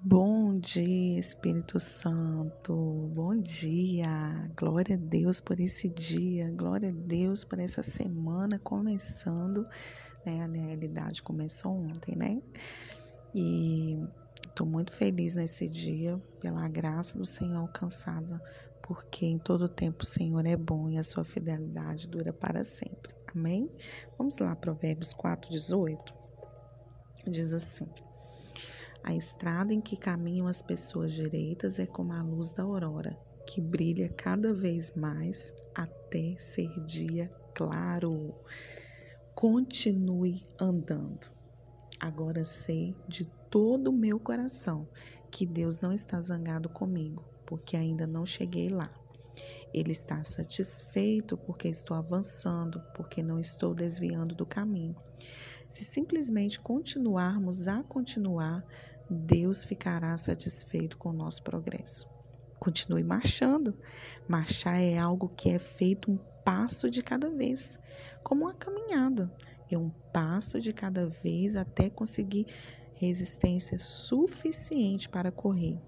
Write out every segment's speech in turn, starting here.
Bom dia, Espírito Santo. Bom dia. Glória a Deus por esse dia. Glória a Deus por essa semana começando. Né? A realidade começou ontem, né? E estou muito feliz nesse dia pela graça do Senhor alcançada, porque em todo tempo o Senhor é bom e a sua fidelidade dura para sempre. Amém? Vamos lá, Provérbios 4, 18. Diz assim. A estrada em que caminham as pessoas direitas é como a luz da aurora, que brilha cada vez mais até ser dia claro. Continue andando. Agora sei de todo o meu coração que Deus não está zangado comigo, porque ainda não cheguei lá. Ele está satisfeito porque estou avançando, porque não estou desviando do caminho. Se simplesmente continuarmos a continuar, Deus ficará satisfeito com o nosso progresso. Continue marchando. Marchar é algo que é feito um passo de cada vez, como uma caminhada. É um passo de cada vez até conseguir resistência suficiente para correr.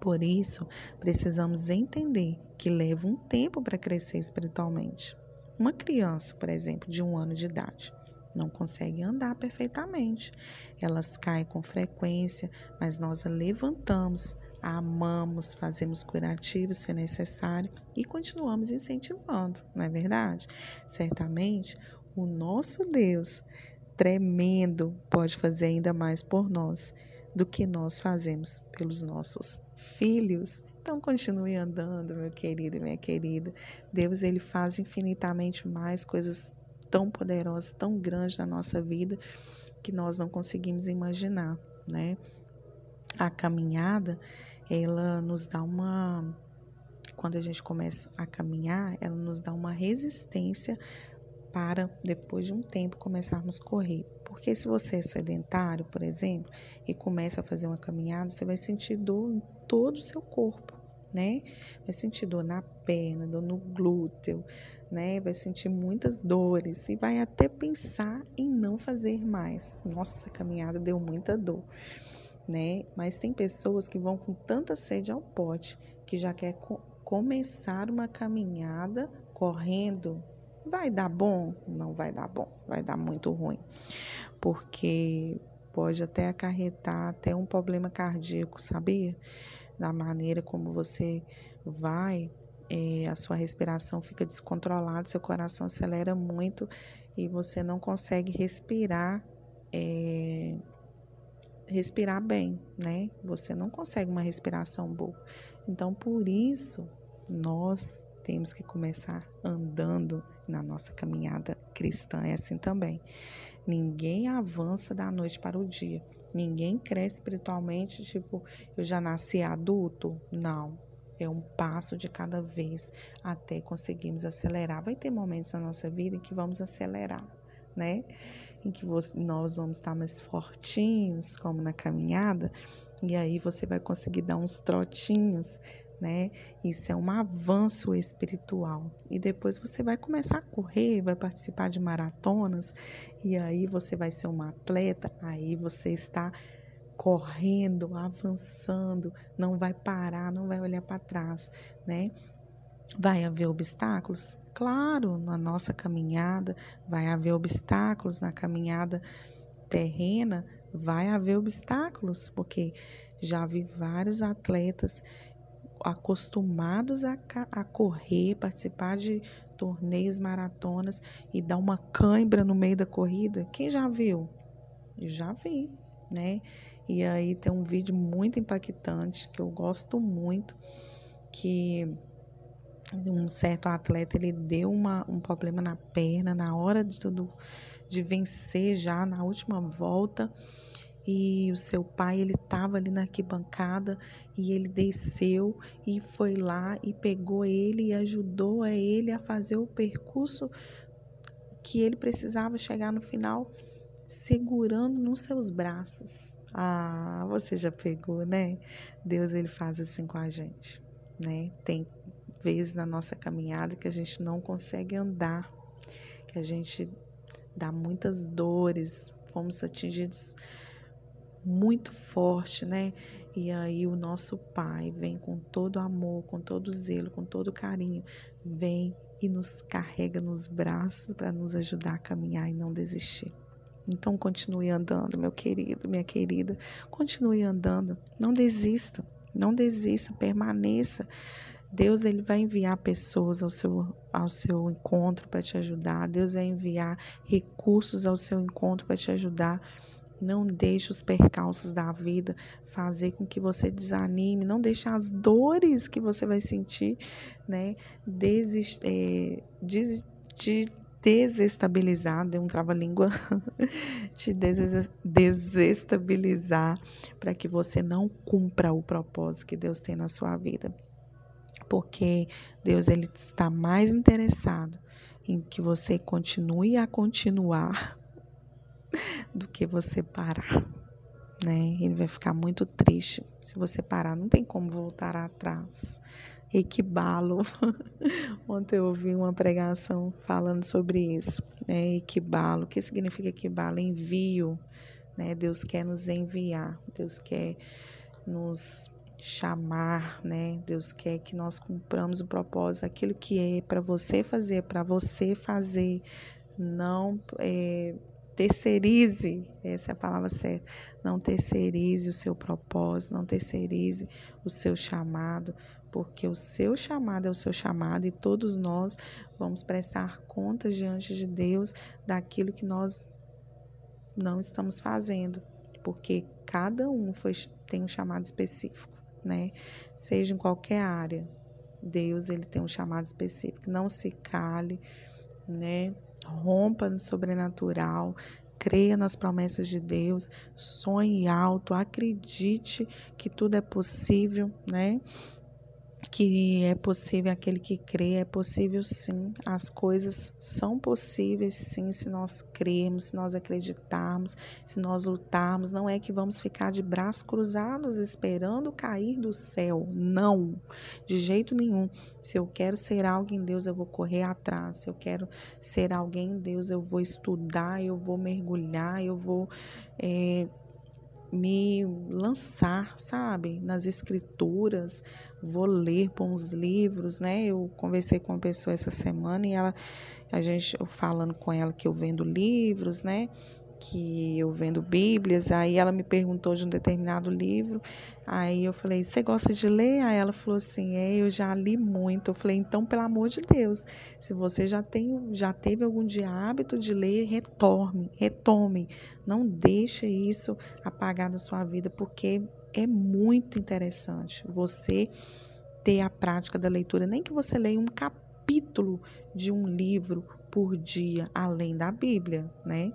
Por isso, precisamos entender que leva um tempo para crescer espiritualmente. Uma criança, por exemplo, de um ano de idade, não conseguem andar perfeitamente. Elas caem com frequência, mas nós a levantamos, a amamos, fazemos curativos se necessário e continuamos incentivando, não é verdade? Certamente, o nosso Deus tremendo pode fazer ainda mais por nós do que nós fazemos pelos nossos filhos. Então continue andando, meu querido e minha querida. Deus ele faz infinitamente mais coisas tão poderosa, tão grande na nossa vida que nós não conseguimos imaginar, né? A caminhada, ela nos dá uma quando a gente começa a caminhar, ela nos dá uma resistência para depois de um tempo começarmos a correr. Porque se você é sedentário, por exemplo, e começa a fazer uma caminhada, você vai sentir dor em todo o seu corpo né? Vai sentir dor na perna, dor no glúteo, né? Vai sentir muitas dores e vai até pensar em não fazer mais. Nossa, essa caminhada deu muita dor, né? Mas tem pessoas que vão com tanta sede ao pote que já quer co começar uma caminhada correndo. Vai dar bom? Não vai dar bom, vai dar muito ruim. Porque pode até acarretar até um problema cardíaco, sabia? Da maneira como você vai, é, a sua respiração fica descontrolada, seu coração acelera muito e você não consegue respirar, é, respirar bem, né? Você não consegue uma respiração boa. Então, por isso, nós temos que começar andando na nossa caminhada cristã. É assim também. Ninguém avança da noite para o dia. Ninguém cresce espiritualmente, tipo, eu já nasci adulto. Não. É um passo de cada vez até conseguirmos acelerar. Vai ter momentos na nossa vida em que vamos acelerar, né? Em que nós vamos estar mais fortinhos, como na caminhada, e aí você vai conseguir dar uns trotinhos né? Isso é um avanço espiritual. E depois você vai começar a correr, vai participar de maratonas, e aí você vai ser uma atleta, aí você está correndo, avançando, não vai parar, não vai olhar para trás, né? Vai haver obstáculos? Claro, na nossa caminhada vai haver obstáculos na caminhada terrena, vai haver obstáculos, porque já vi vários atletas acostumados a, a correr, participar de torneios, maratonas e dar uma cãibra no meio da corrida. Quem já viu? Eu já vi, né? E aí tem um vídeo muito impactante que eu gosto muito, que um certo atleta ele deu uma, um problema na perna na hora de tudo de vencer já na última volta e o seu pai ele estava ali na arquibancada e ele desceu e foi lá e pegou ele e ajudou a ele a fazer o percurso que ele precisava chegar no final segurando nos seus braços. Ah, você já pegou, né? Deus ele faz assim com a gente, né? Tem vezes na nossa caminhada que a gente não consegue andar, que a gente dá muitas dores, fomos atingidos muito forte, né? E aí o nosso Pai vem com todo amor, com todo zelo, com todo carinho, vem e nos carrega nos braços para nos ajudar a caminhar e não desistir. Então continue andando, meu querido, minha querida, continue andando, não desista, não desista, permaneça. Deus ele vai enviar pessoas ao seu, ao seu encontro para te ajudar. Deus vai enviar recursos ao seu encontro para te ajudar. Não deixe os percalços da vida fazer com que você desanime. Não deixe as dores que você vai sentir, né, é, des, de desestabilizar, deu um trava-língua, te desestabilizar para que você não cumpra o propósito que Deus tem na sua vida. Porque Deus ele está mais interessado em que você continue a continuar do que você parar. Né? Ele vai ficar muito triste se você parar. Não tem como voltar atrás. Equibalo. Ontem eu ouvi uma pregação falando sobre isso. Né? Equibalo. O que significa equibalo? Envio. Né? Deus quer nos enviar. Deus quer nos chamar, né? Deus quer que nós cumpramos o propósito, aquilo que é para você fazer, para você fazer, não é, terceirize, essa é a palavra certa, não terceirize o seu propósito, não terceirize o seu chamado, porque o seu chamado é o seu chamado e todos nós vamos prestar contas diante de Deus daquilo que nós não estamos fazendo, porque cada um foi, tem um chamado específico, né? Seja em qualquer área, Deus ele tem um chamado específico. Não se cale, né? rompa no sobrenatural, creia nas promessas de Deus, sonhe alto, acredite que tudo é possível, né? Que é possível aquele que crê, é possível sim. As coisas são possíveis sim se nós crermos, se nós acreditarmos, se nós lutarmos. Não é que vamos ficar de braços cruzados esperando cair do céu. Não, de jeito nenhum. Se eu quero ser algo em Deus, eu vou correr atrás. Se eu quero ser alguém em Deus, eu vou estudar, eu vou mergulhar, eu vou. É, me lançar, sabe, nas escrituras, vou ler bons livros, né? Eu conversei com uma pessoa essa semana e ela, a gente, eu falando com ela que eu vendo livros, né? Que eu vendo Bíblias, aí ela me perguntou de um determinado livro, aí eu falei, você gosta de ler? Aí ela falou assim, é, eu já li muito. Eu falei, então, pelo amor de Deus, se você já tem, já teve algum dia hábito de ler, retorne, retome, não deixe isso apagar da sua vida, porque é muito interessante você ter a prática da leitura, nem que você leia um capítulo de um livro por dia, além da Bíblia, né?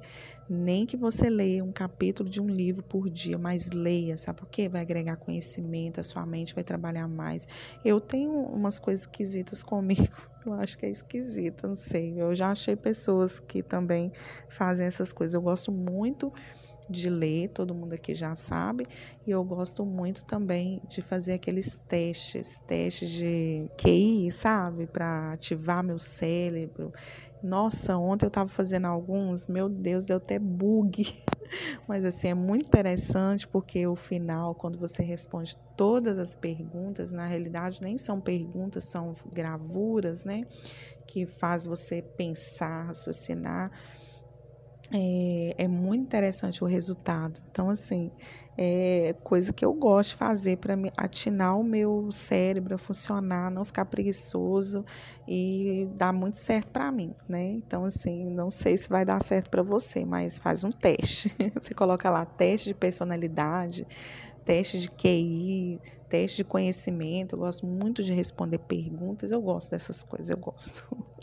Nem que você leia um capítulo de um livro por dia, mas leia, sabe por quê? Vai agregar conhecimento, a sua mente vai trabalhar mais. Eu tenho umas coisas esquisitas comigo, eu acho que é esquisita, não sei. Eu já achei pessoas que também fazem essas coisas. Eu gosto muito de ler, todo mundo aqui já sabe, e eu gosto muito também de fazer aqueles testes, testes de QI, sabe, para ativar meu cérebro. Nossa, ontem eu estava fazendo alguns, meu Deus, deu até bug. Mas assim, é muito interessante porque o final, quando você responde todas as perguntas, na realidade nem são perguntas, são gravuras, né? Que faz você pensar, raciocinar é, é muito interessante o resultado. Então, assim, é coisa que eu gosto de fazer para atinar o meu cérebro a funcionar, não ficar preguiçoso e dá muito certo para mim, né? Então, assim, não sei se vai dar certo para você, mas faz um teste. Você coloca lá teste de personalidade, teste de QI, teste de conhecimento. Eu gosto muito de responder perguntas, eu gosto dessas coisas, eu gosto.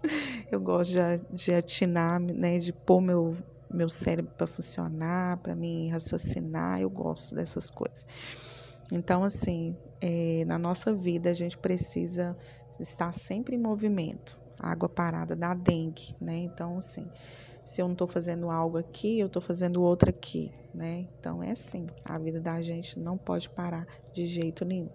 Eu gosto de, de atinar, né, de pôr meu, meu cérebro para funcionar, para me raciocinar. Eu gosto dessas coisas. Então, assim, é, na nossa vida a gente precisa estar sempre em movimento. água parada da dengue, né? Então, assim, se eu não estou fazendo algo aqui, eu estou fazendo outro aqui, né? Então é assim, a vida da gente não pode parar de jeito nenhum.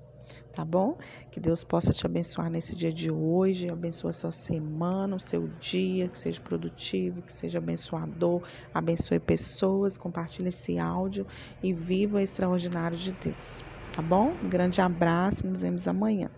Tá bom? Que Deus possa te abençoar nesse dia de hoje, abençoe a sua semana, o seu dia, que seja produtivo, que seja abençoador, abençoe pessoas, compartilhe esse áudio e viva o extraordinário de Deus, tá bom? Um grande abraço, nos vemos amanhã.